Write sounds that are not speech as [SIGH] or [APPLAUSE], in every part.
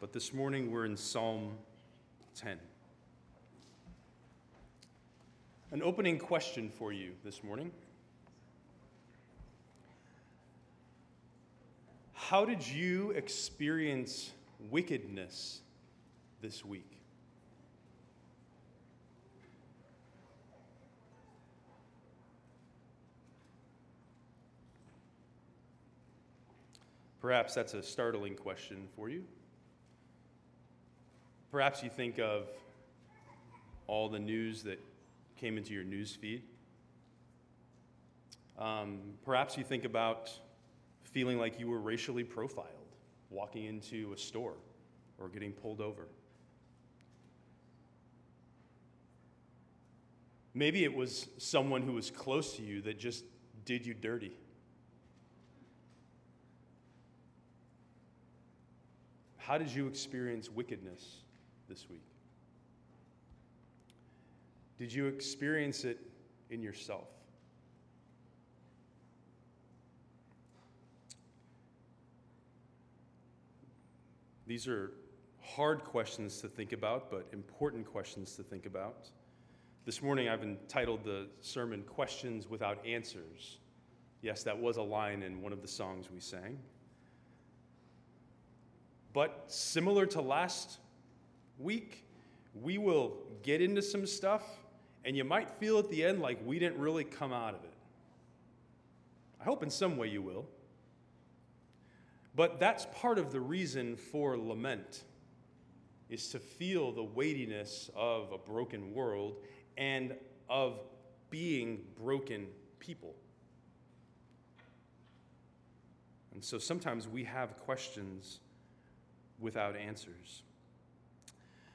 but this morning we're in Psalm 10. An opening question for you this morning. How did you experience wickedness this week? Perhaps that's a startling question for you. Perhaps you think of all the news that came into your news feed. Um, perhaps you think about feeling like you were racially profiled walking into a store or getting pulled over. Maybe it was someone who was close to you that just did you dirty. How did you experience wickedness this week? Did you experience it in yourself? These are hard questions to think about, but important questions to think about. This morning I've entitled the sermon Questions Without Answers. Yes, that was a line in one of the songs we sang. But similar to last week, we will get into some stuff, and you might feel at the end like we didn't really come out of it. I hope in some way you will. But that's part of the reason for lament is to feel the weightiness of a broken world and of being broken people. And so sometimes we have questions without answers.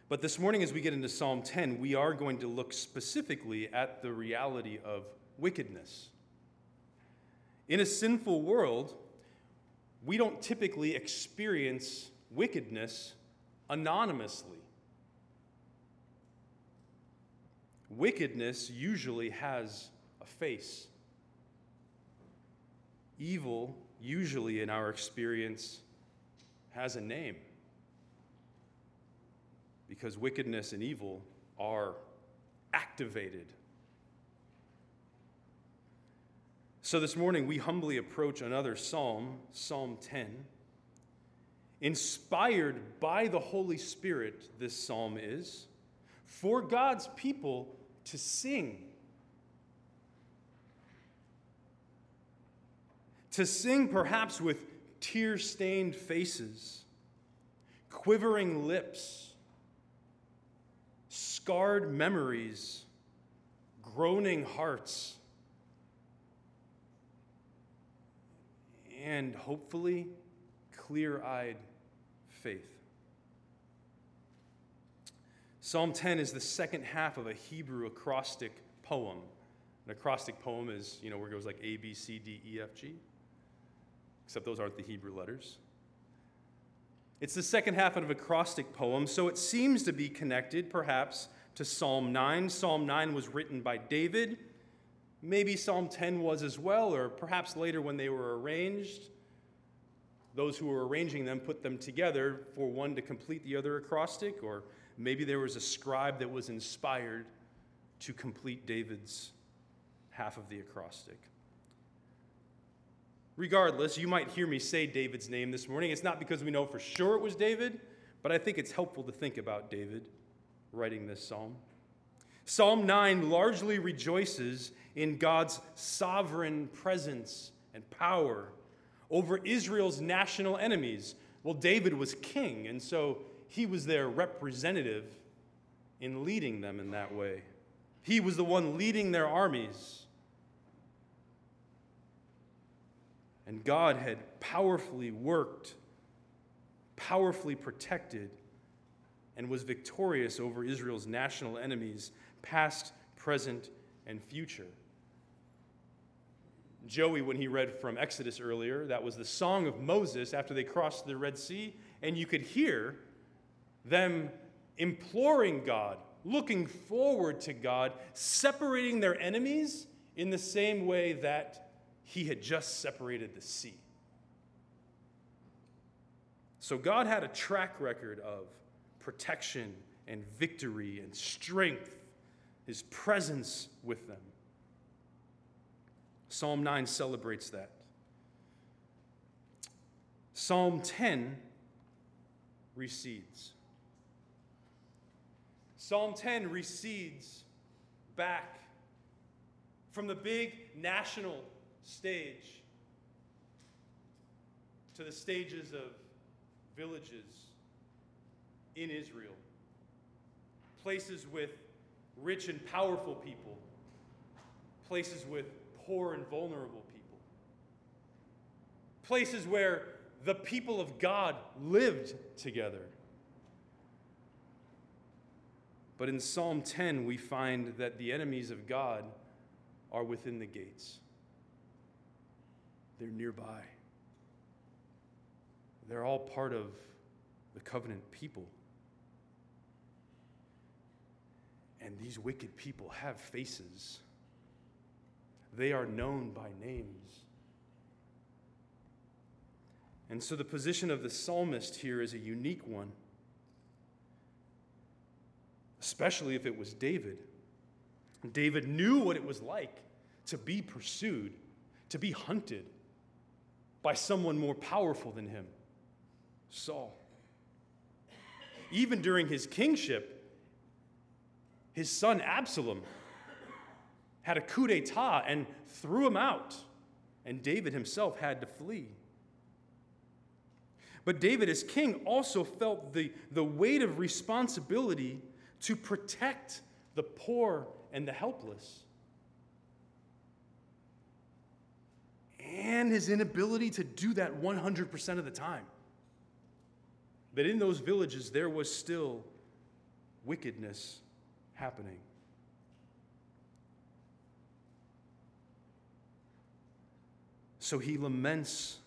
But this morning, as we get into Psalm 10, we are going to look specifically at the reality of wickedness. In a sinful world, we don't typically experience wickedness anonymously. Wickedness usually has a face. Evil, usually in our experience, has a name because wickedness and evil are activated. So this morning, we humbly approach another psalm, Psalm 10. Inspired by the Holy Spirit, this psalm is, for God's people to sing. To sing perhaps with tear stained faces, quivering lips scarred memories, groaning hearts, and hopefully clear eyed faith. Psalm 10 is the second half of a Hebrew acrostic poem. An acrostic poem is, you know, where it goes like A, B, C, D, E, F, G, except those aren't the Hebrew letters. It's the second half of an acrostic poem, so it seems to be connected, perhaps, to Psalm 9. Psalm 9 was written by David. Maybe Psalm 10 was as well, or perhaps later when they were arranged. Those who were arranging them put them together for one to complete the other acrostic, or maybe there was a scribe that was inspired to complete David's half of the acrostic. Regardless, you might hear me say David's name this morning. It's not because we know for sure it was David, but I think it's helpful to think about David writing this psalm. Psalm 9 largely rejoices in God's sovereign presence and power over Israel's national enemies. Well, David was king, and so he was their representative in leading them in that way. He was the one leading their armies. And God had powerfully worked, powerfully protected, and was victorious over Israel's national enemies, past, present, and future. Joey, when he read from Exodus earlier, that was the song of Moses after they crossed the Red Sea, and you could hear them imploring God, looking forward to God, separating their enemies in the same way that he had just separated the sea. So God had a track record of protection and victory and strength, his presence with them. Psalm 9 celebrates that. Psalm 10 recedes. Psalm 10 recedes back from the big national stage to the stages of villages in Israel, places with rich and powerful people, places with poor and vulnerable people, places where the people of God lived together. But in Psalm 10, we find that the enemies of God are within the gates, they're nearby. They're all part of the covenant people. And these wicked people have faces. They are known by names. And so the position of the psalmist here is a unique one, especially if it was David. David knew what it was like to be pursued, to be hunted by someone more powerful than him, Saul. Even during his kingship, his son Absalom had a coup d'etat and threw him out, and David himself had to flee. But David, as king, also felt the, the weight of responsibility to protect the poor and the helpless. And his inability to do that 100% of the time. That in those villages there was still wickedness happening. So he laments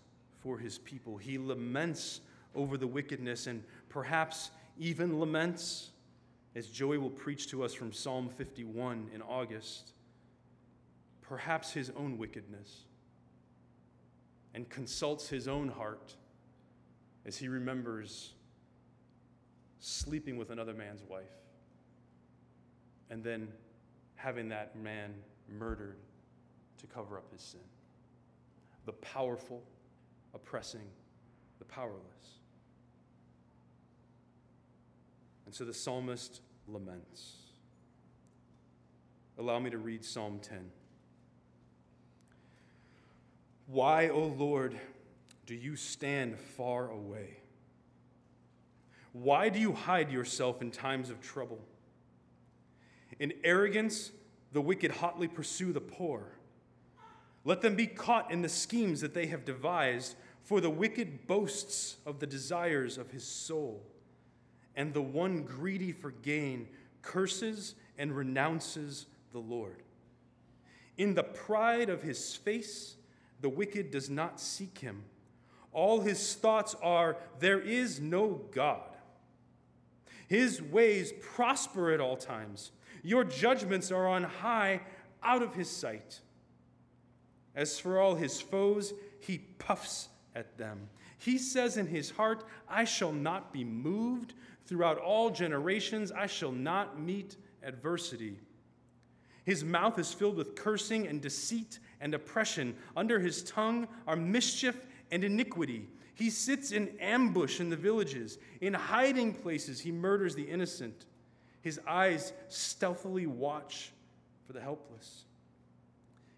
for his people. He laments over the wickedness and perhaps even laments, as Joey will preach to us from Psalm 51 in August, perhaps his own wickedness and consults his own heart as he remembers sleeping with another man's wife and then having that man murdered to cover up his sin. The powerful oppressing the powerless. And so the psalmist laments. Allow me to read Psalm 10. Why, O Lord, do you stand far away? Why do you hide yourself in times of trouble? In arrogance, the wicked hotly pursue the poor. Let them be caught in the schemes that they have devised for the wicked boasts of the desires of his soul, and the one greedy for gain curses and renounces the Lord. In the pride of his face, the wicked does not seek him. All his thoughts are, There is no God. His ways prosper at all times. Your judgments are on high out of his sight. As for all his foes, he puffs at them. He says in his heart, I shall not be moved. Throughout all generations, I shall not meet adversity. His mouth is filled with cursing and deceit and oppression. Under his tongue are mischief and iniquity. He sits in ambush in the villages. In hiding places, he murders the innocent. His eyes stealthily watch for the helpless.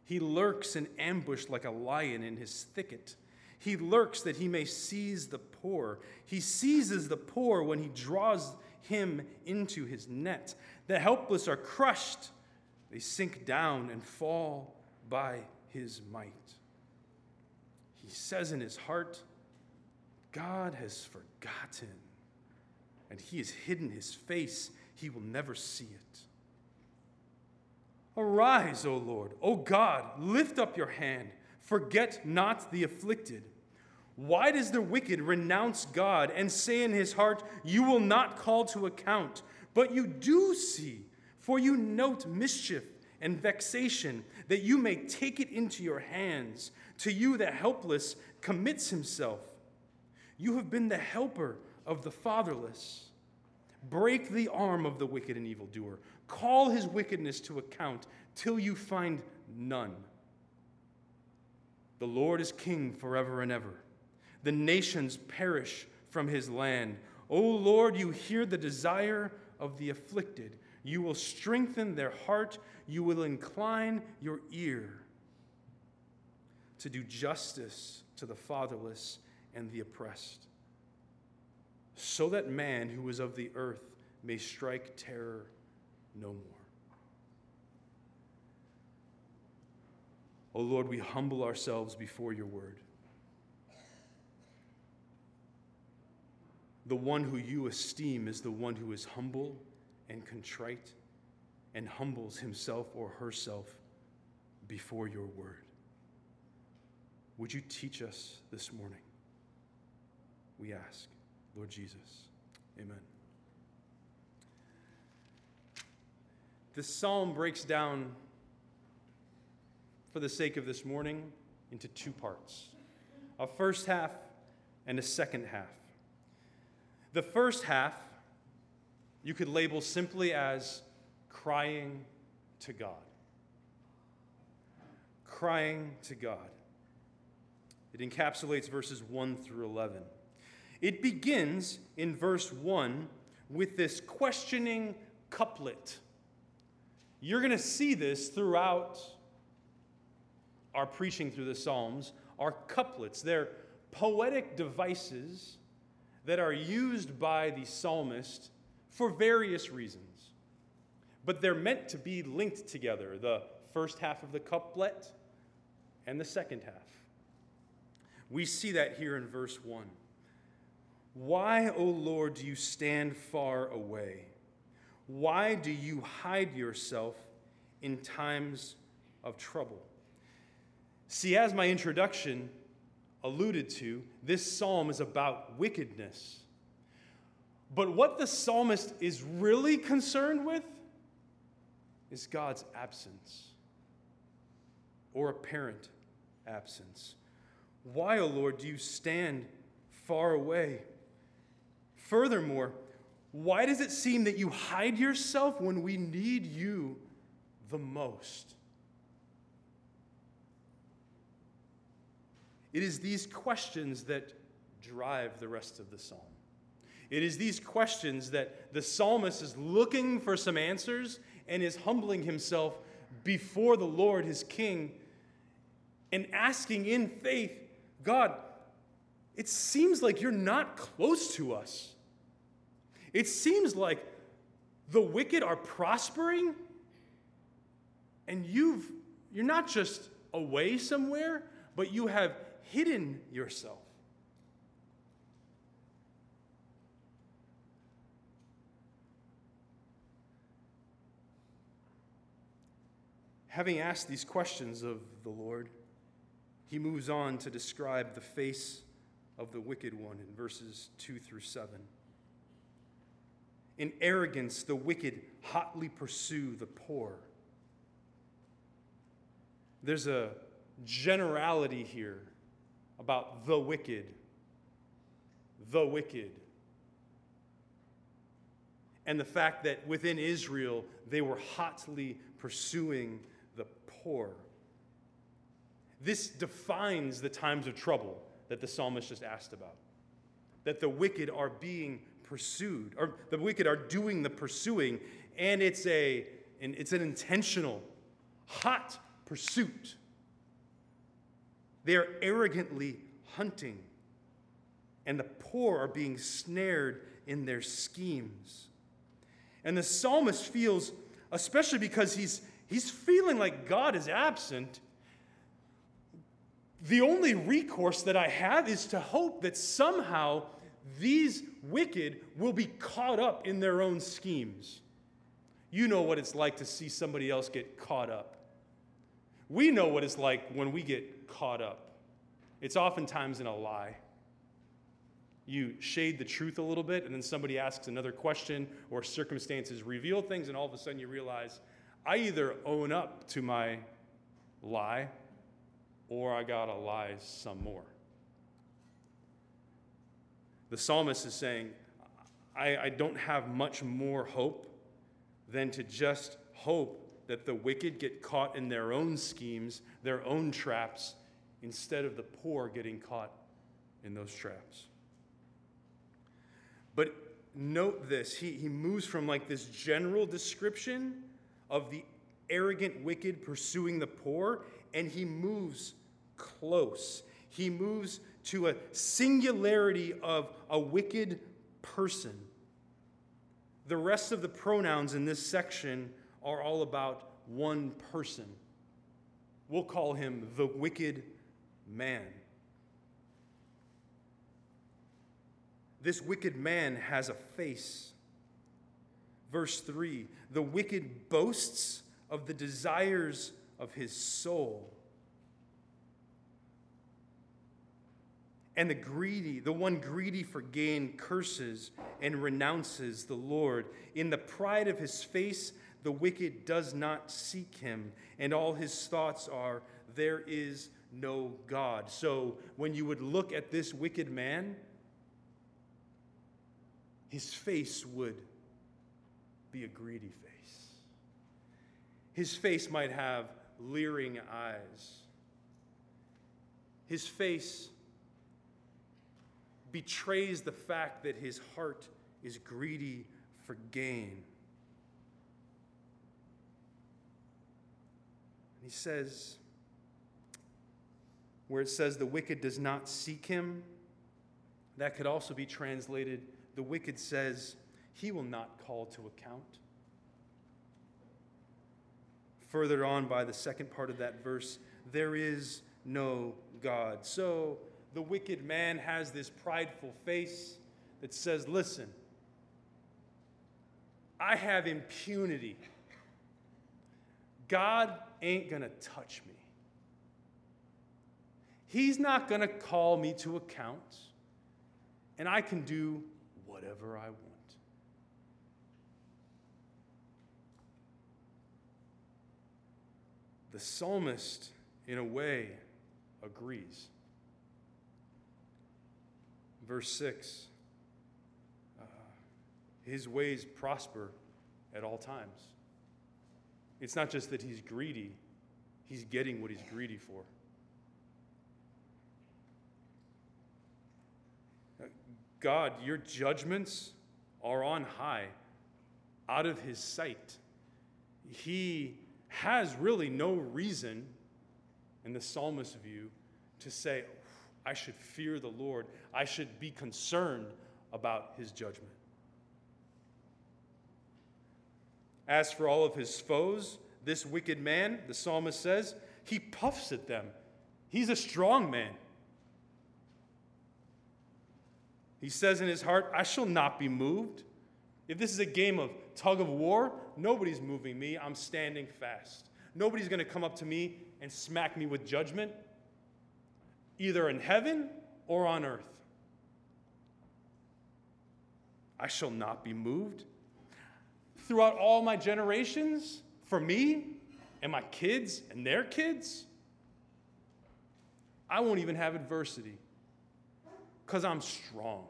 He lurks in ambush like a lion in his thicket. He lurks that he may seize the poor. He seizes the poor when he draws him into his net. The helpless are crushed, they sink down and fall by his might. He says in his heart, God has forgotten, and he has hidden his face. He will never see it. Arise, O Lord. O God, lift up your hand. Forget not the afflicted. Why does the wicked renounce God and say in his heart, You will not call to account? But you do see, for you note mischief and vexation, that you may take it into your hands. To you, the helpless commits himself. You have been the helper of the fatherless. Break the arm of the wicked and evildoer. Call his wickedness to account till you find none. The Lord is king forever and ever. The nations perish from his land. O Lord, you hear the desire of the afflicted. You will strengthen their heart. You will incline your ear to do justice to the fatherless and the oppressed, so that man who is of the earth may strike terror no more. O Lord, we humble ourselves before your word. The one who you esteem is the one who is humble and contrite and humbles himself or herself before your word. Would you teach us this morning? We ask, Lord Jesus. Amen. This psalm breaks down, for the sake of this morning, into two parts a first half and a second half. The first half you could label simply as crying to God. Crying to God. It encapsulates verses 1 through 11. It begins in verse 1 with this questioning couplet. You're going to see this throughout our preaching through the Psalms, are couplets. They're poetic devices that are used by the psalmist for various reasons. But they're meant to be linked together the first half of the couplet and the second half. We see that here in verse 1. Why, O Lord, do you stand far away? Why do you hide yourself in times of trouble? See, as my introduction alluded to, this psalm is about wickedness. But what the psalmist is really concerned with is God's absence or apparent absence. Why, O oh Lord, do you stand far away? Furthermore, why does it seem that you hide yourself when we need you the most? It is these questions that drive the rest of the psalm. It is these questions that the psalmist is looking for some answers and is humbling himself before the Lord, his king, and asking in faith, God, it seems like you're not close to us. It seems like the wicked are prospering and you've you're not just away somewhere, but you have hidden yourself. Having asked these questions of the Lord, he moves on to describe the face of the wicked one in verses 2 through 7. In arrogance, the wicked hotly pursue the poor. There's a generality here about the wicked. The wicked. And the fact that within Israel, they were hotly pursuing poor. This defines the times of trouble that the psalmist just asked about. That the wicked are being pursued, or the wicked are doing the pursuing, and it's, a, it's an intentional, hot pursuit. They are arrogantly hunting, and the poor are being snared in their schemes. And the psalmist feels, especially because he's, he's feeling like God is absent, the only recourse that I have is to hope that somehow these wicked will be caught up in their own schemes. You know what it's like to see somebody else get caught up. We know what it's like when we get caught up. It's oftentimes in a lie. You shade the truth a little bit, and then somebody asks another question, or circumstances reveal things, and all of a sudden you realize I either own up to my lie or I gotta lie some more. The psalmist is saying, I, I don't have much more hope than to just hope that the wicked get caught in their own schemes, their own traps, instead of the poor getting caught in those traps. But note this he, he moves from like this general description of the arrogant wicked pursuing the poor, and he moves close. He moves to a singularity of a wicked person. The rest of the pronouns in this section are all about one person. We'll call him the wicked man. This wicked man has a face. Verse 3 the wicked boasts of the desires of his soul. And the greedy, the one greedy for gain, curses and renounces the Lord. In the pride of his face, the wicked does not seek him, and all his thoughts are, There is no God. So when you would look at this wicked man, his face would be a greedy face. His face might have leering eyes. His face betrays the fact that his heart is greedy for gain. And He says, where it says the wicked does not seek him, that could also be translated the wicked says, He will not call to account. Further on by the second part of that verse, there is no God. So the wicked man has this prideful face that says, Listen, I have impunity. God ain't going to touch me. He's not going to call me to account, and I can do whatever I want. The psalmist, in a way, agrees. Verse 6 uh, His ways prosper at all times. It's not just that he's greedy, he's getting what he's greedy for. God, your judgments are on high, out of his sight. He has really no reason, in the psalmist's view, to say, I should fear the Lord. I should be concerned about his judgment. As for all of his foes, this wicked man, the psalmist says, he puffs at them. He's a strong man. He says in his heart, I shall not be moved. If this is a game of tug of war, nobody's moving me. I'm standing fast. Nobody's going to come up to me and smack me with judgment, either in heaven or on earth. I shall not be moved. Throughout all my generations, for me and my kids and their kids, I won't even have adversity because I'm strong.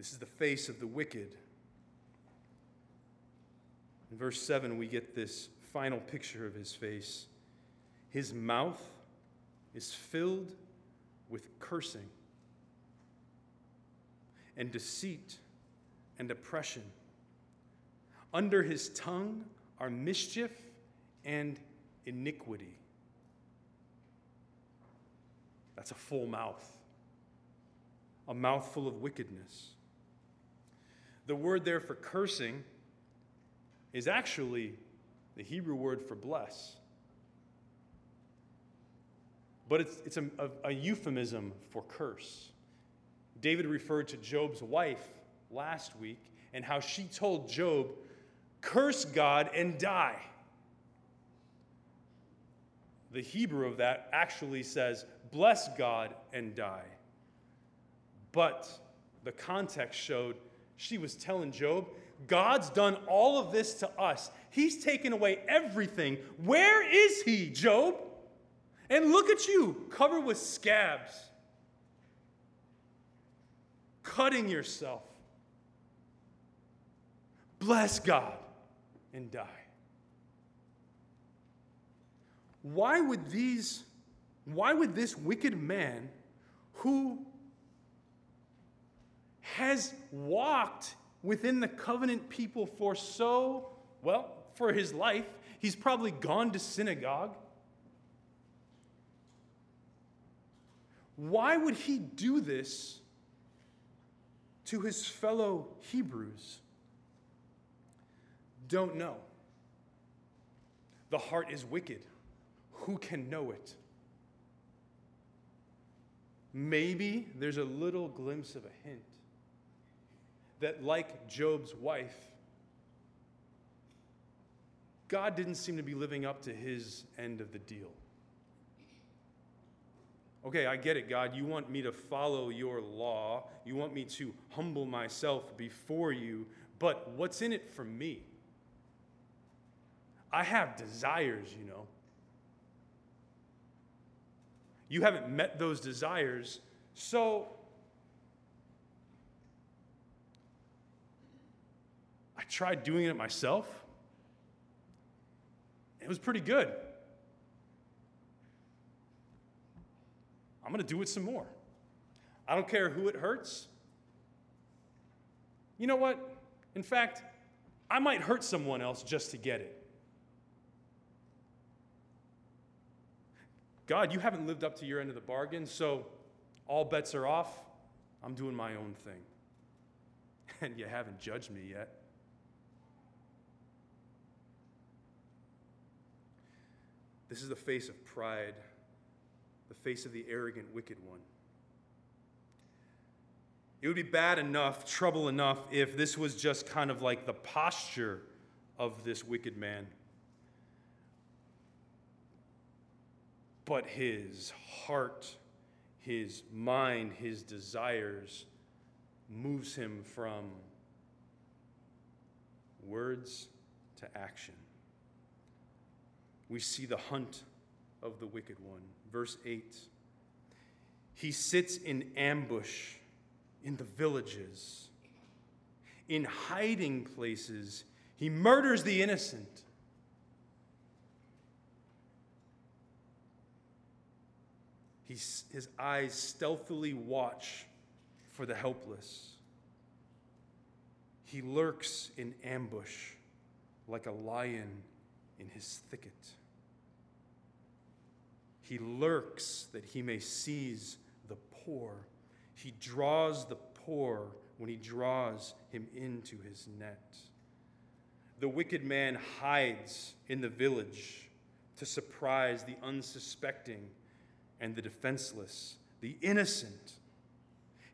This is the face of the wicked. In verse 7, we get this final picture of his face. His mouth is filled with cursing and deceit and oppression. Under his tongue are mischief and iniquity. That's a full mouth, a mouthful of wickedness. The word there for cursing is actually the Hebrew word for bless. But it's, it's a, a, a euphemism for curse. David referred to Job's wife last week and how she told Job, Curse God and die. The Hebrew of that actually says, bless God and die. But the context showed she was telling Job, God's done all of this to us. He's taken away everything. Where is he, Job? And look at you, covered with scabs, cutting yourself. Bless God and die. Why would these, why would this wicked man who has walked within the covenant people for so, well, for his life, he's probably gone to synagogue. Why would he do this to his fellow Hebrews? Don't know. The heart is wicked. Who can know it? Maybe there's a little glimpse of a hint that, like Job's wife, God didn't seem to be living up to his end of the deal. Okay, I get it, God. You want me to follow your law. You want me to humble myself before you. But what's in it for me? I have desires, you know. You haven't met those desires. So tried doing it myself. It was pretty good. I'm going to do it some more. I don't care who it hurts. You know what? In fact, I might hurt someone else just to get it. God, you haven't lived up to your end of the bargain, so all bets are off. I'm doing my own thing. [LAUGHS] And you haven't judged me yet. This is the face of pride, the face of the arrogant, wicked one. It would be bad enough, trouble enough, if this was just kind of like the posture of this wicked man. But his heart, his mind, his desires moves him from words to action we see the hunt of the wicked one. Verse 8 He sits in ambush in the villages, in hiding places. He murders the innocent. He's, his eyes stealthily watch for the helpless. He lurks in ambush like a lion in his thicket. He lurks that he may seize the poor. He draws the poor when he draws him into his net. The wicked man hides in the village to surprise the unsuspecting and the defenseless, the innocent.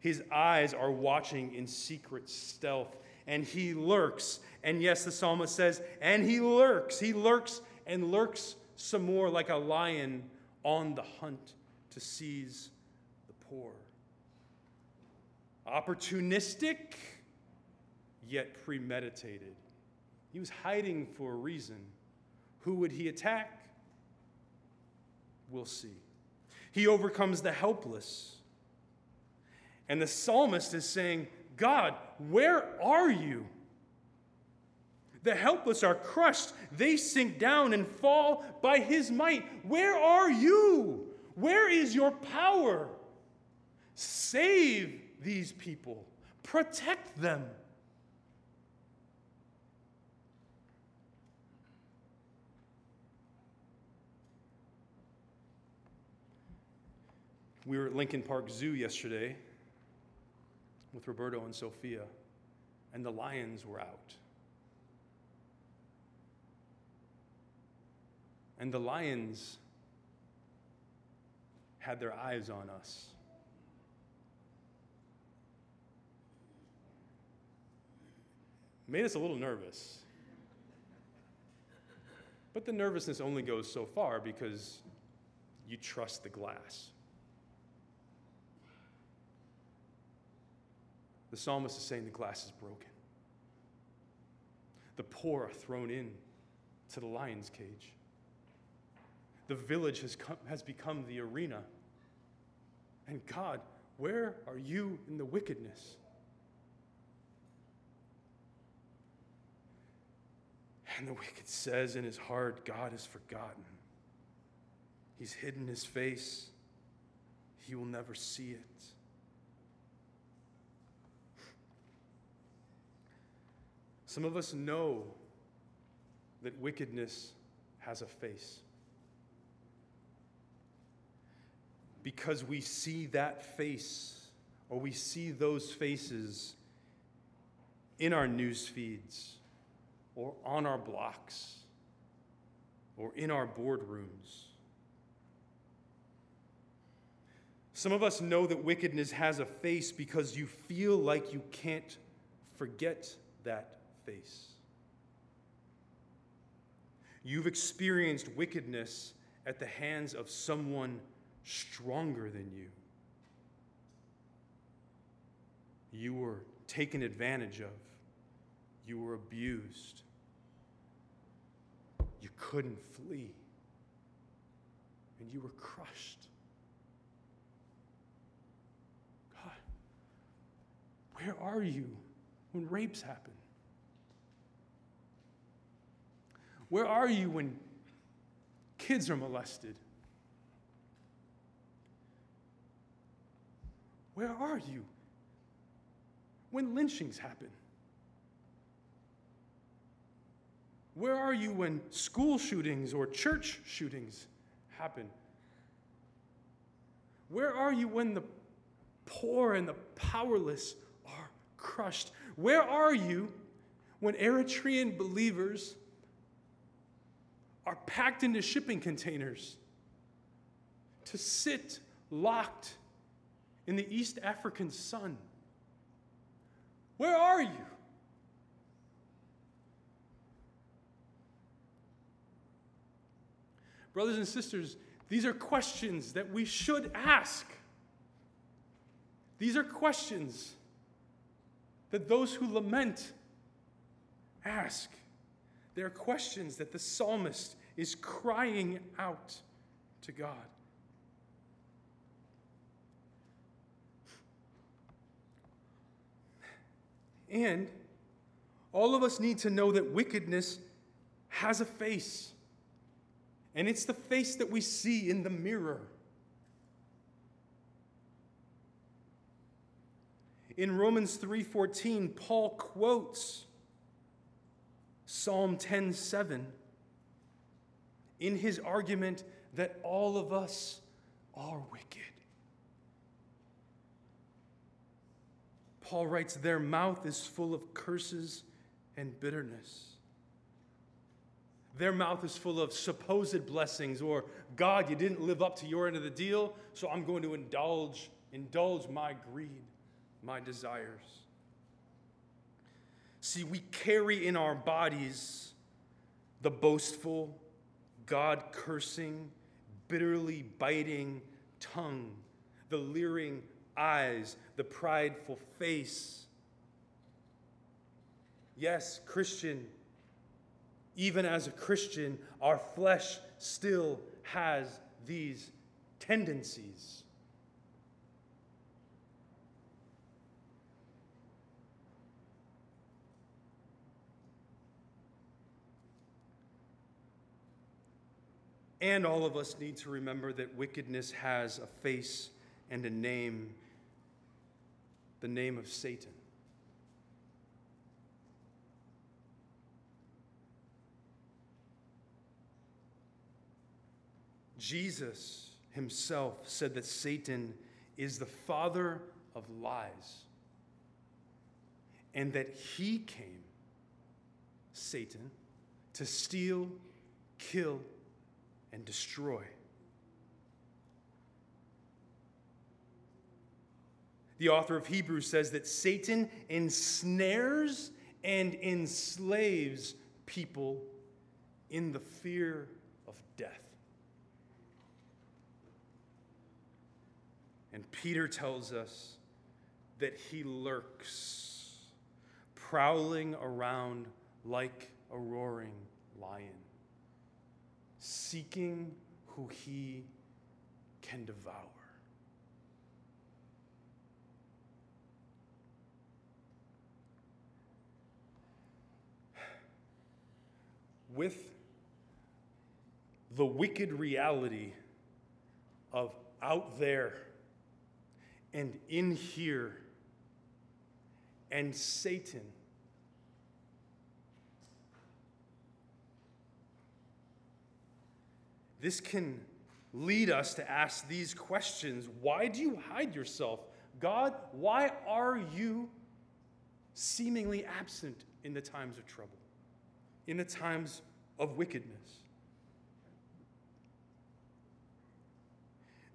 His eyes are watching in secret stealth, and he lurks. And yes, the psalmist says, and he lurks. He lurks and lurks some more like a lion on the hunt to seize the poor. Opportunistic, yet premeditated. He was hiding for a reason. Who would he attack? We'll see. He overcomes the helpless. And the psalmist is saying, God, where are you? The helpless are crushed. They sink down and fall by his might. Where are you? Where is your power? Save these people, protect them. We were at Lincoln Park Zoo yesterday with Roberto and Sophia, and the lions were out. And the lions had their eyes on us. Made us a little nervous. But the nervousness only goes so far because you trust the glass. The psalmist is saying the glass is broken. The poor are thrown in to the lion's cage. The village has, come, has become the arena. And God, where are you in the wickedness? And the wicked says in his heart, God is forgotten. He's hidden his face, he will never see it. Some of us know that wickedness has a face. Because we see that face, or we see those faces in our news feeds, or on our blocks, or in our boardrooms. Some of us know that wickedness has a face because you feel like you can't forget that face. You've experienced wickedness at the hands of someone stronger than you. You were taken advantage of. You were abused. You couldn't flee. And you were crushed. God, where are you when rapes happen? Where are you when kids are molested? Where are you when lynchings happen? Where are you when school shootings or church shootings happen? Where are you when the poor and the powerless are crushed? Where are you when Eritrean believers are packed into shipping containers to sit locked in the East African sun. Where are you? Brothers and sisters, these are questions that we should ask. These are questions that those who lament ask. They're questions that the psalmist is crying out to God. And all of us need to know that wickedness has a face. And it's the face that we see in the mirror. In Romans 3:14, Paul quotes Psalm 10:7 in his argument that all of us are wicked. Paul writes, Their mouth is full of curses and bitterness. Their mouth is full of supposed blessings, or God, you didn't live up to your end of the deal, so I'm going to indulge, indulge my greed, my desires. See, we carry in our bodies the boastful, God cursing, bitterly biting tongue, the leering eyes, the prideful face. Yes, Christian, even as a Christian, our flesh still has these tendencies. And all of us need to remember that wickedness has a face and a name the name of Satan. Jesus himself said that Satan is the father of lies and that he came, Satan, to steal, kill, and destroy. The author of Hebrews says that Satan ensnares and enslaves people in the fear of death. And Peter tells us that he lurks, prowling around like a roaring lion seeking who he can devour. With the wicked reality of out there and in here and Satan. This can lead us to ask these questions Why do you hide yourself? God, why are you seemingly absent in the times of trouble, in the times of wickedness?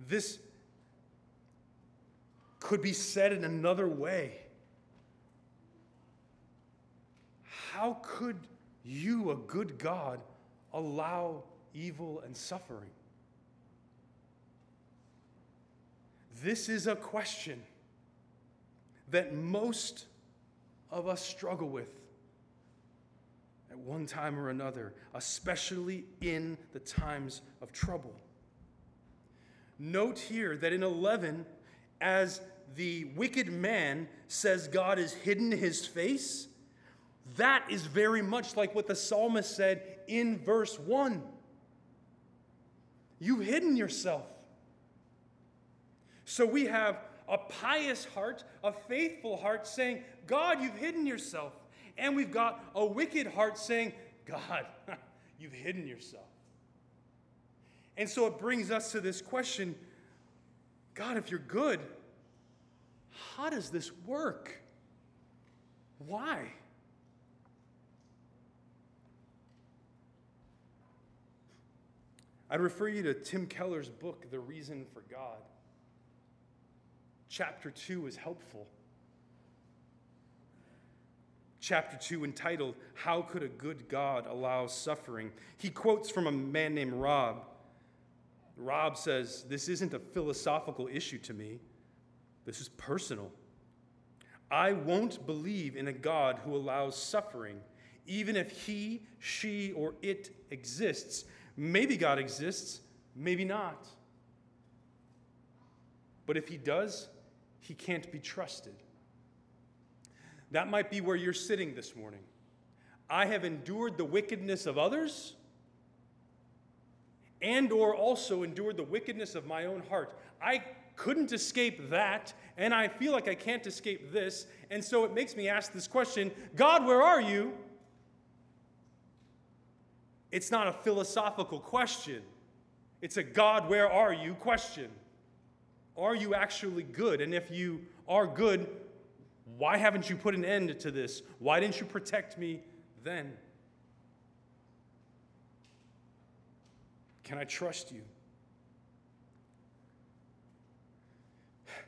This could be said in another way. How could you, a good God, allow evil and suffering? This is a question that most of us struggle with at one time or another, especially in the times of trouble. Note here that in 11, as the wicked man says God has hidden his face, that is very much like what the psalmist said in verse 1. You've hidden yourself. So we have a pious heart, a faithful heart saying, God, you've hidden yourself. And we've got a wicked heart saying, God, [LAUGHS] you've hidden yourself. And so it brings us to this question God, if you're good, how does this work? Why? I'd refer you to Tim Keller's book, The Reason for God. Chapter 2 is helpful. Chapter 2, entitled, How Could a Good God Allow Suffering? He quotes from a man named Rob Rob says, This isn't a philosophical issue to me, this is personal. I won't believe in a God who allows suffering, even if he, she, or it exists. Maybe God exists, maybe not. But if he does, he can't be trusted. That might be where you're sitting this morning. I have endured the wickedness of others and or also endured the wickedness of my own heart. I couldn't escape that, and I feel like I can't escape this, and so it makes me ask this question God, where are you? It's not a philosophical question, it's a God, where are you question. Are you actually good? And if you are good, why haven't you put an end to this? Why didn't you protect me then? Can I trust you?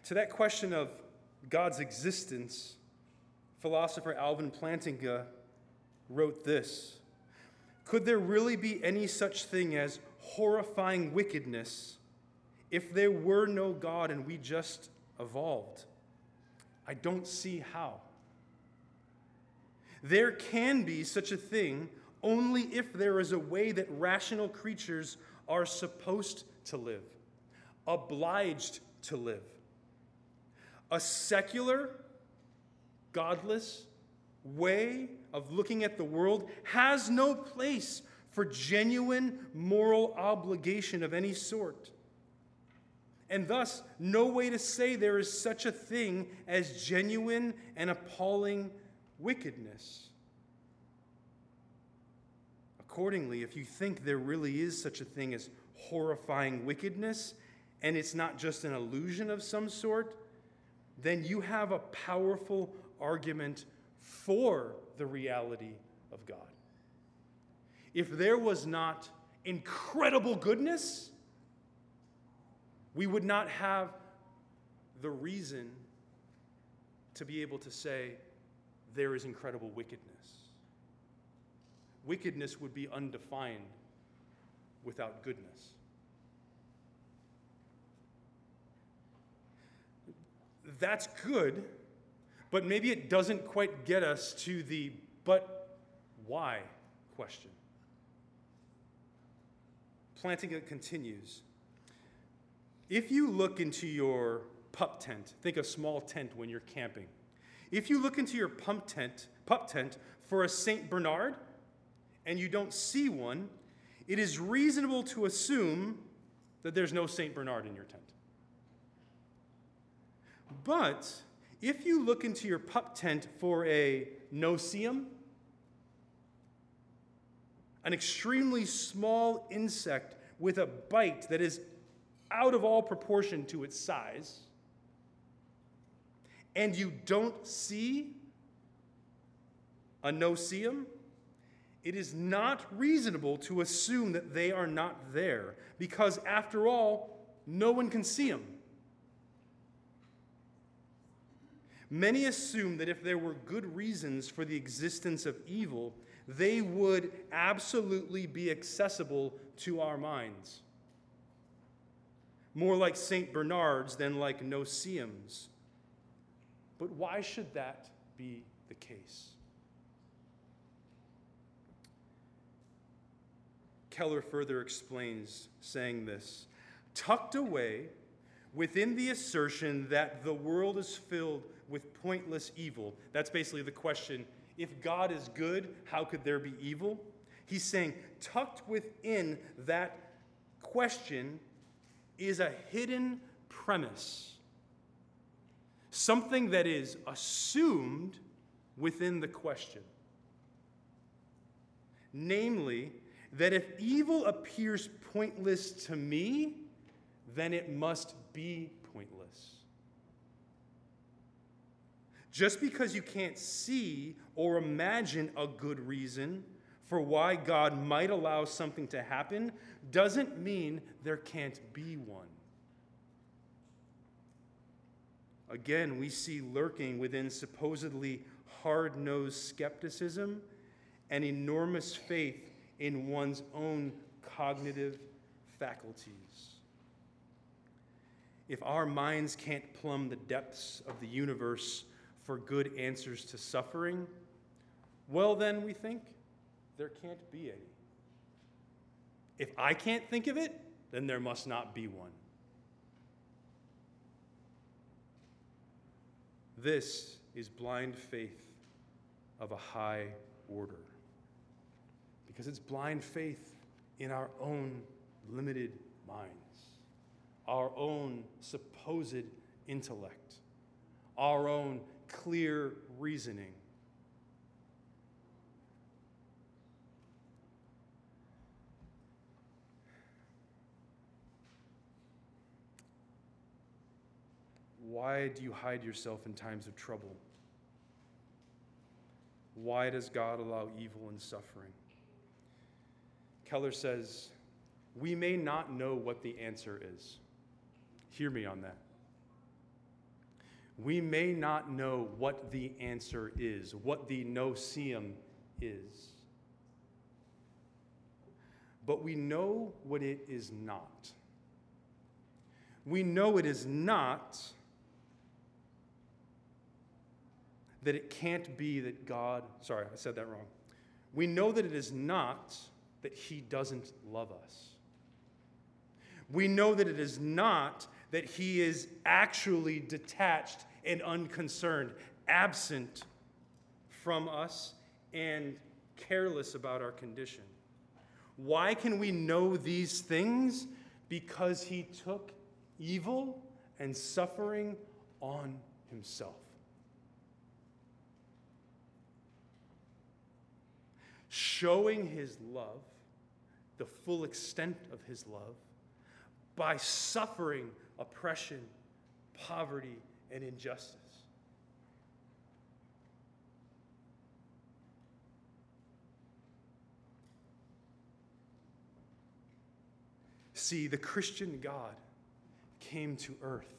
To that question of God's existence, philosopher Alvin Plantinga wrote this Could there really be any such thing as horrifying wickedness if there were no God and we just evolved? I don't see how. There can be such a thing only if there is a way that rational creatures are supposed to live, obliged to live. A secular, godless way of looking at the world has no place for genuine moral obligation of any sort. And thus, no way to say there is such a thing as genuine and appalling wickedness. Accordingly, if you think there really is such a thing as horrifying wickedness, and it's not just an illusion of some sort, then you have a powerful argument for the reality of God. If there was not incredible goodness, we would not have the reason to be able to say there is incredible wickedness wickedness would be undefined without goodness. That's good, but maybe it doesn't quite get us to the but why question. Plantinga continues If you look into your pup tent, think a small tent when you're camping. If you look into your pump tent, pup tent for a St. Bernard and you don't see one, it is reasonable to assume that there's no St. Bernard in your tent. But if you look into your pup tent for a no-see-um, an extremely small insect with a bite that is out of all proportion to its size, and you don't see a no-see-um, it is not reasonable to assume that they are not there, because after all, no one can see them. Many assume that if there were good reasons for the existence of evil, they would absolutely be accessible to our minds. More like St. Bernards than like no-see-ums. But why should that be the case? Keller further explains, saying this tucked away within the assertion that the world is filled with pointless evil. That's basically the question if God is good, how could there be evil? He's saying, tucked within that question is a hidden premise, something that is assumed within the question. Namely, that if evil appears pointless to me, then it must be pointless. Just because you can't see or imagine a good reason for why God might allow something to happen doesn't mean there can't be one. Again, we see lurking within supposedly hard nosed skepticism and enormous faith in one's own cognitive faculties. If our minds can't plumb the depths of the universe for good answers to suffering, well, then we think there can't be any. If I can't think of it, then there must not be one. This is blind faith of a high order because it's blind faith in our own limited minds, our own supposed intellect, our own clear reasoning. Why do you hide yourself in times of trouble? Why does God allow evil and suffering? Keller says, We may not know what the answer is. Hear me on that. We may not know what the answer is, what the no-see-um is. But we know what it is not. We know it is not that it can't be that God, sorry, I said that wrong. We know that it is not that he doesn't love us. We know that it is not that he is actually detached and unconcerned, absent from us, and careless about our condition. Why can we know these things? Because he took evil and suffering on himself. Showing his love the full extent of his love by suffering oppression, poverty, and injustice. See, the Christian God came to earth.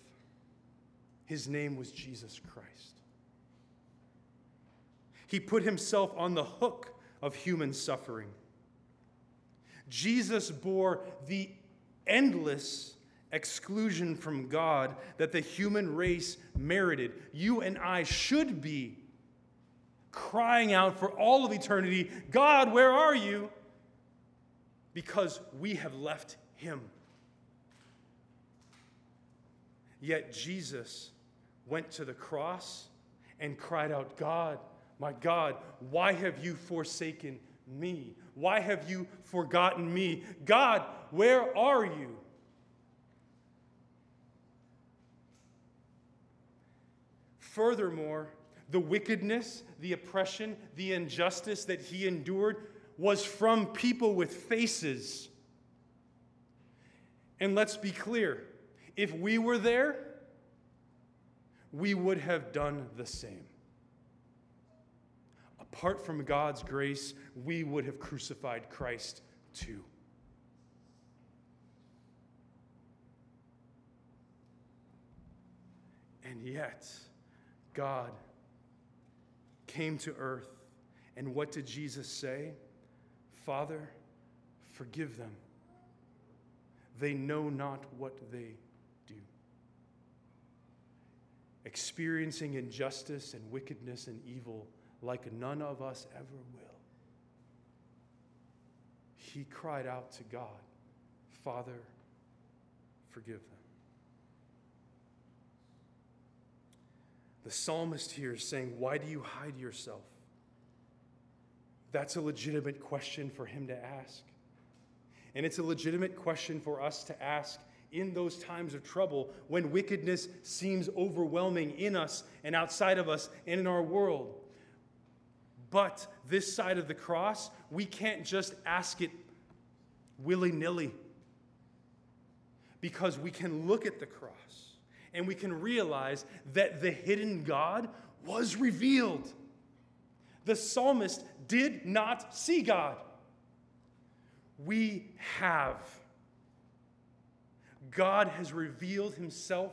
His name was Jesus Christ. He put himself on the hook of human suffering Jesus bore the endless exclusion from God that the human race merited. You and I should be crying out for all of eternity God, where are you? because we have left him. Yet Jesus went to the cross and cried out, God, my God, why have you forsaken me? Why have you forgotten me? God, where are you? Furthermore, the wickedness, the oppression, the injustice that he endured was from people with faces. And let's be clear if we were there, we would have done the same. Apart from God's grace, we would have crucified Christ too. And yet, God came to earth. And what did Jesus say? Father, forgive them. They know not what they do. Experiencing injustice and wickedness and evil like none of us ever will. He cried out to God, Father, forgive them. The psalmist here is saying, Why do you hide yourself? That's a legitimate question for him to ask. And it's a legitimate question for us to ask in those times of trouble when wickedness seems overwhelming in us and outside of us and in our world. But this side of the cross, we can't just ask it willy nilly because we can look at the cross and we can realize that the hidden God was revealed. The psalmist did not see God. We have. God has revealed himself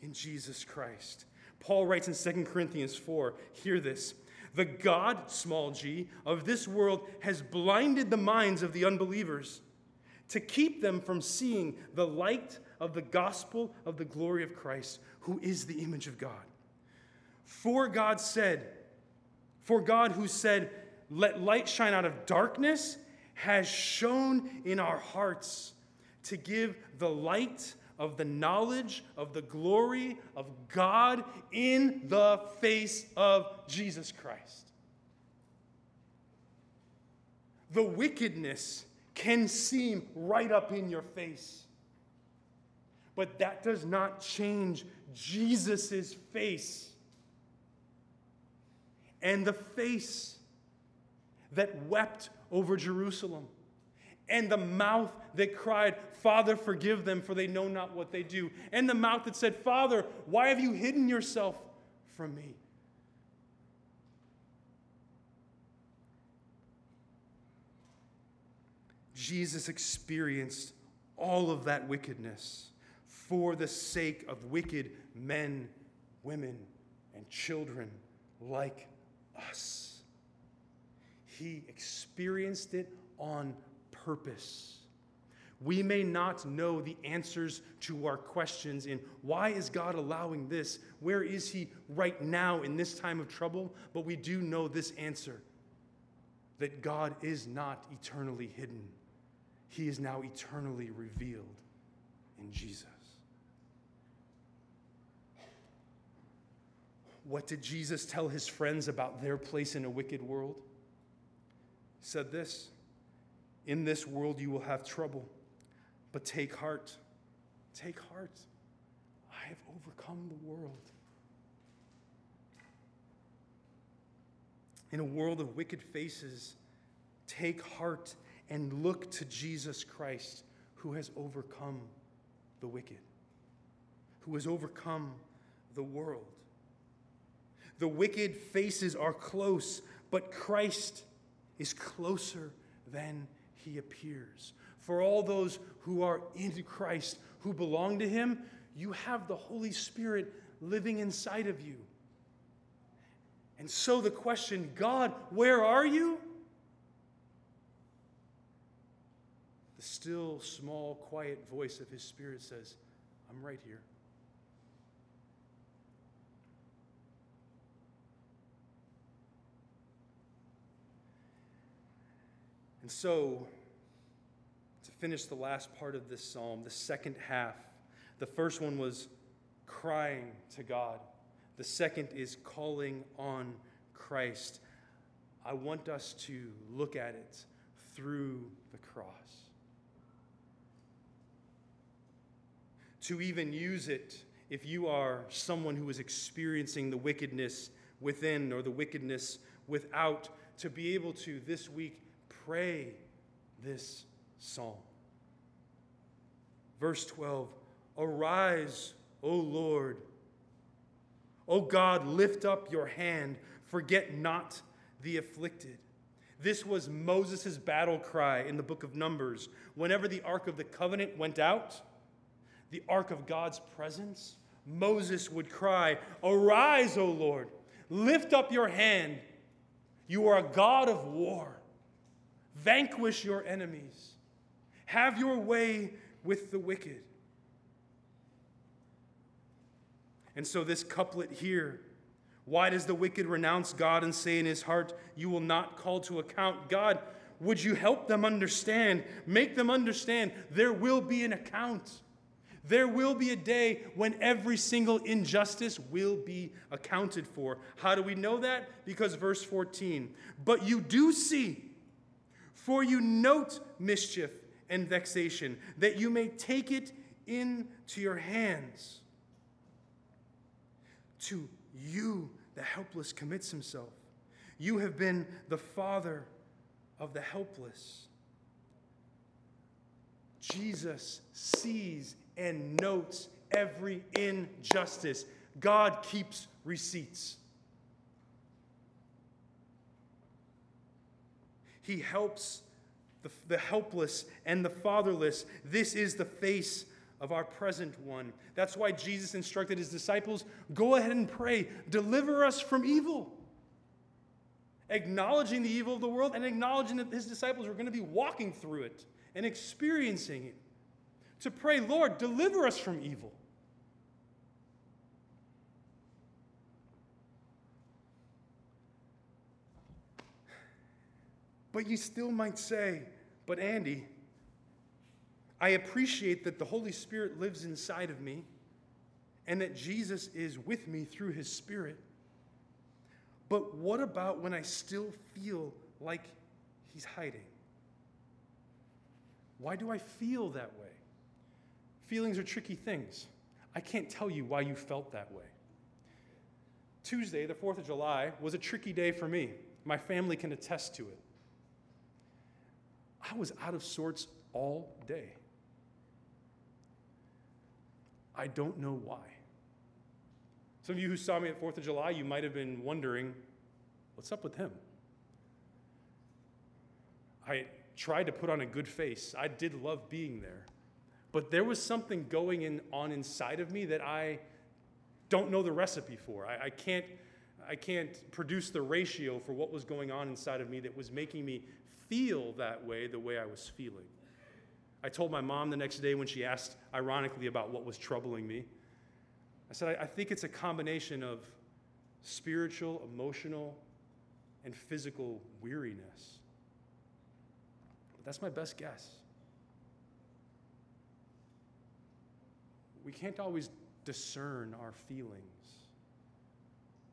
in Jesus Christ. Paul writes in 2 Corinthians 4 hear this. The God, small g, of this world has blinded the minds of the unbelievers to keep them from seeing the light of the gospel of the glory of Christ, who is the image of God. For God said, for God who said, Let light shine out of darkness, has shone in our hearts to give the light of the knowledge of the glory of God in the face of Jesus Christ. The wickedness can seem right up in your face, but that does not change Jesus' face. And the face that wept over Jerusalem and the mouth that cried, Father, forgive them, for they know not what they do, and the mouth that said, Father, why have you hidden yourself from me? Jesus experienced all of that wickedness for the sake of wicked men, women, and children like us. He experienced it on purpose. We may not know the answers to our questions in why is God allowing this? Where is He right now in this time of trouble? But we do know this answer that God is not eternally hidden, He is now eternally revealed in Jesus. What did Jesus tell his friends about their place in a wicked world? He said this In this world you will have trouble, but take heart. Take heart. I have overcome the world. In a world of wicked faces, take heart and look to Jesus Christ, who has overcome the wicked, who has overcome the world. The wicked faces are close, but Christ is closer than he appears. For all those who are in Christ, who belong to him, you have the Holy Spirit living inside of you. And so the question, God, where are you? The still, small, quiet voice of his Spirit says, I'm right here. And so, to finish the last part of this psalm, the second half. The first one was crying to God, the second is calling on Christ. I want us to look at it through the cross. To even use it if you are someone who is experiencing the wickedness within or the wickedness without, to be able to this week pray this psalm. Verse 12 Arise, O Lord. O God, lift up your hand, forget not the afflicted. This was Moses' battle cry in the book of Numbers. Whenever the Ark of the Covenant went out, the Ark of God's presence, Moses would cry, Arise, O Lord, lift up your hand. You are a God of war. Vanquish your enemies. Have your way with the wicked. And so, this couplet here why does the wicked renounce God and say in his heart, You will not call to account? God, would you help them understand? Make them understand there will be an account. There will be a day when every single injustice will be accounted for. How do we know that? Because verse 14, but you do see, for you note mischief and vexation, that you may take it into your hands. To you, the helpless commits himself. You have been the father of the helpless. Jesus sees and notes every injustice. God keeps receipts. He helps the, the helpless and the fatherless. This is the face of our present one. That's why Jesus instructed his disciples go ahead and pray, deliver us from evil. Acknowledging the evil of the world and acknowledging that his disciples were going to be walking through it and experiencing it. To pray, Lord, deliver us from evil. But you still might say, but Andy, I appreciate that the Holy Spirit lives inside of me and that Jesus is with me through his Spirit. But what about when I still feel like he's hiding? Why do I feel that way? Feelings are tricky things. I can't tell you why you felt that way. Tuesday, the 4th of July, was a tricky day for me. My family can attest to it. I was out of sorts all day. I don't know why. Some of you who saw me at 4th of July, you might have been wondering, what's up with him? I tried to put on a good face. I did love being there. But there was something going in, on inside of me that I don't know the recipe for. I, I, can't, I can't produce the ratio for what was going on inside of me that was making me feel that way the way I was feeling. I told my mom the next day when she asked, ironically, about what was troubling me. I said, I, I think it's a combination of spiritual, emotional, and physical weariness. But that's my best guess. We can't always discern our feelings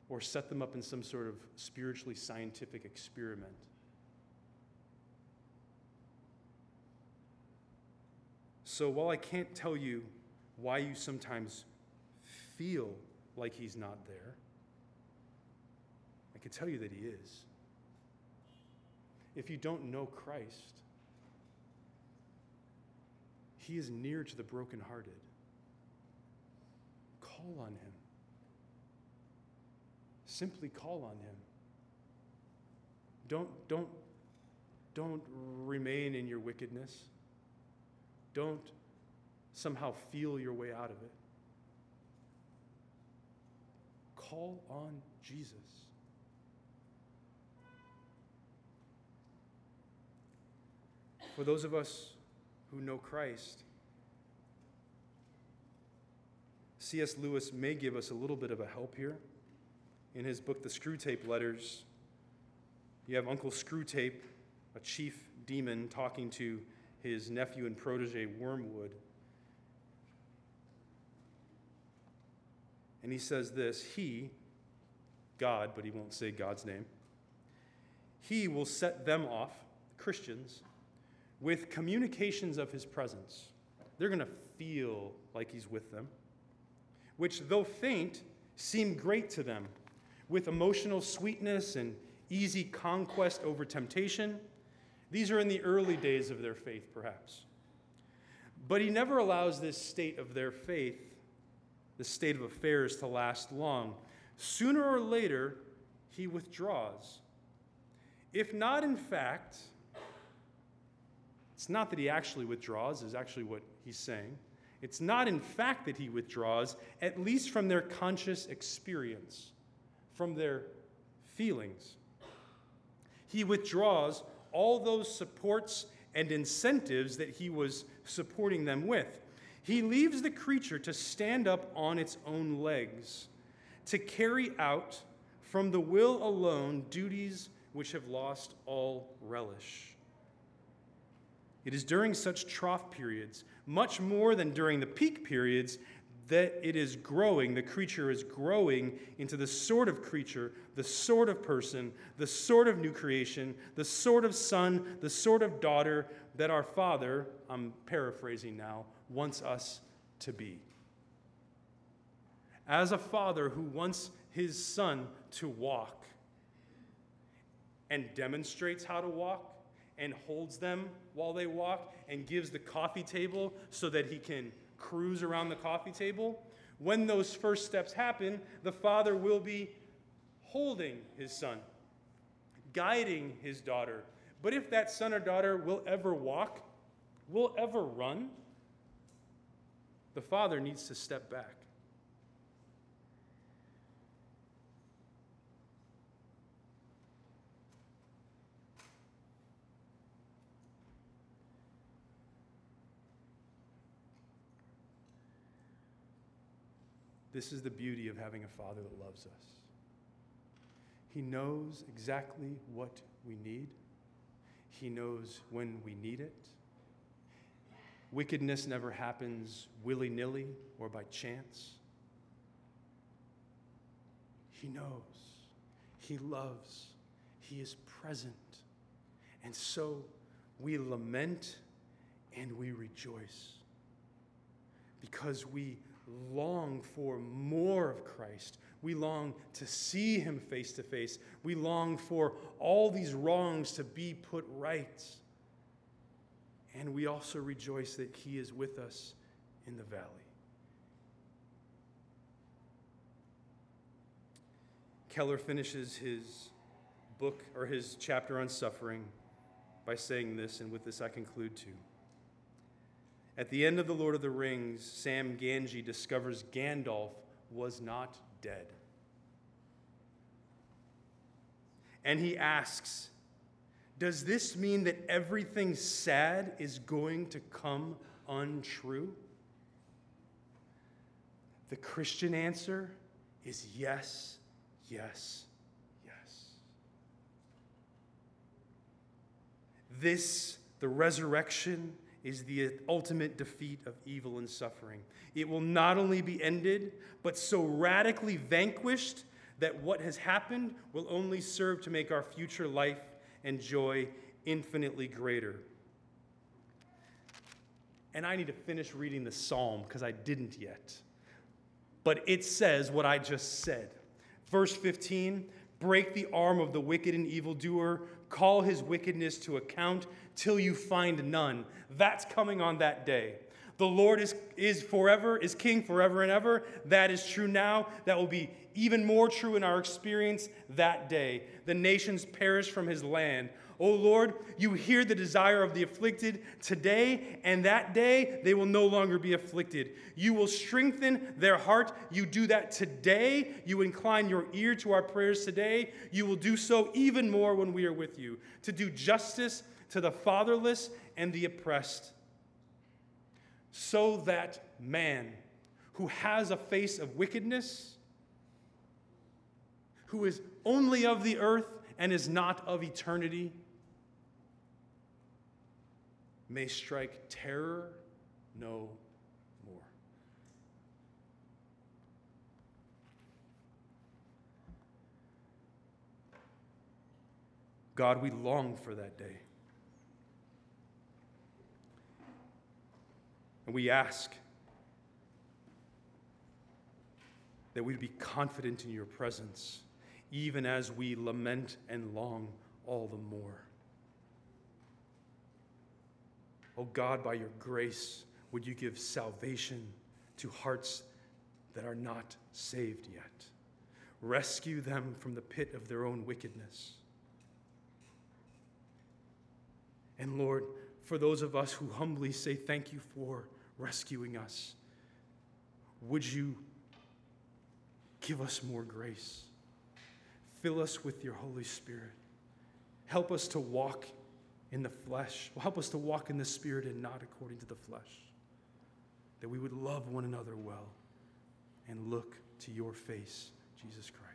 or set them up in some sort of spiritually scientific experiment. So while I can't tell you why you sometimes feel like he's not there, I can tell you that he is. If you don't know Christ, he is near to the brokenhearted. Call on him. Simply call on him. Don't, don't, don't remain in your wickedness. Don't somehow feel your way out of it. Call on Jesus. For those of us who know Christ, C.S. Lewis may give us a little bit of a help here. In his book, The Screwtape Letters, you have Uncle Screwtape, a chief demon, talking to his nephew and protege Wormwood. And he says this He, God, but he won't say God's name, he will set them off, Christians, with communications of his presence. They're going to feel like he's with them, which, though faint, seem great to them, with emotional sweetness and easy conquest over temptation. These are in the early days of their faith, perhaps. But he never allows this state of their faith, this state of affairs, to last long. Sooner or later, he withdraws. If not, in fact, it's not that he actually withdraws, is actually what he's saying. It's not, in fact, that he withdraws, at least from their conscious experience, from their feelings. He withdraws all those supports and incentives that he was supporting them with. He leaves the creature to stand up on its own legs, to carry out from the will alone duties which have lost all relish. It is during such trough periods, much more than during the peak periods, that it is growing, the creature is growing into the sort of creature, the sort of person, the sort of new creation, the sort of son, the sort of daughter that our Father, I'm paraphrasing now, wants us to be. As a father who wants his son to walk and demonstrates how to walk and holds them while they walk and gives the coffee table so that he can cruise around the coffee table, when those first steps happen, the father will be holding his son, guiding his daughter. But if that son or daughter will ever walk, will ever run, the father needs to step back. This is the beauty of having a Father that loves us. He knows exactly what we need, He knows when we need it. Wickedness never happens willy nilly or by chance. He knows, He loves, He is present. And so we lament and we rejoice because we long for more of Christ. We long to see him face to face. We long for all these wrongs to be put right. And we also rejoice that he is with us in the valley. Keller finishes his book or his chapter on suffering by saying this, and with this I conclude too. At the end of The Lord of the Rings, Sam Gamgee discovers Gandalf was not dead. And he asks, Does this mean that everything sad is going to come untrue? The Christian answer is yes, yes, yes. This, the resurrection, is the ultimate defeat of evil and suffering. It will not only be ended, but so radically vanquished that what has happened will only serve to make our future life and joy infinitely greater. And I need to finish reading the psalm because I didn't yet. But it says what I just said. Verse 15 break the arm of the wicked and evildoer, call his wickedness to account till you find none. That's coming on that day. The Lord is, is forever, is king forever and ever. That is true now. That will be even more true in our experience that day. The nations perish from his land. O Lord, you hear the desire of the afflicted today, and that day they will no longer be afflicted. You will strengthen their heart. You do that today. You incline your ear to our prayers today. You will do so even more when we are with you, to do justice to the fatherless and the oppressed, so that man who has a face of wickedness, who is only of the earth and is not of eternity, may strike terror no more. God, we long for that day. And we ask that we'd be confident in your presence, even as we lament and long all the more. Oh God, by your grace, would you give salvation to hearts that are not saved yet? Rescue them from the pit of their own wickedness. And Lord, for those of us who humbly say thank you for rescuing us, would you give us more grace? Fill us with your Holy Spirit. Help us to walk in the flesh. Help us to walk in the Spirit and not according to the flesh. That we would love one another well and look to your face, Jesus Christ.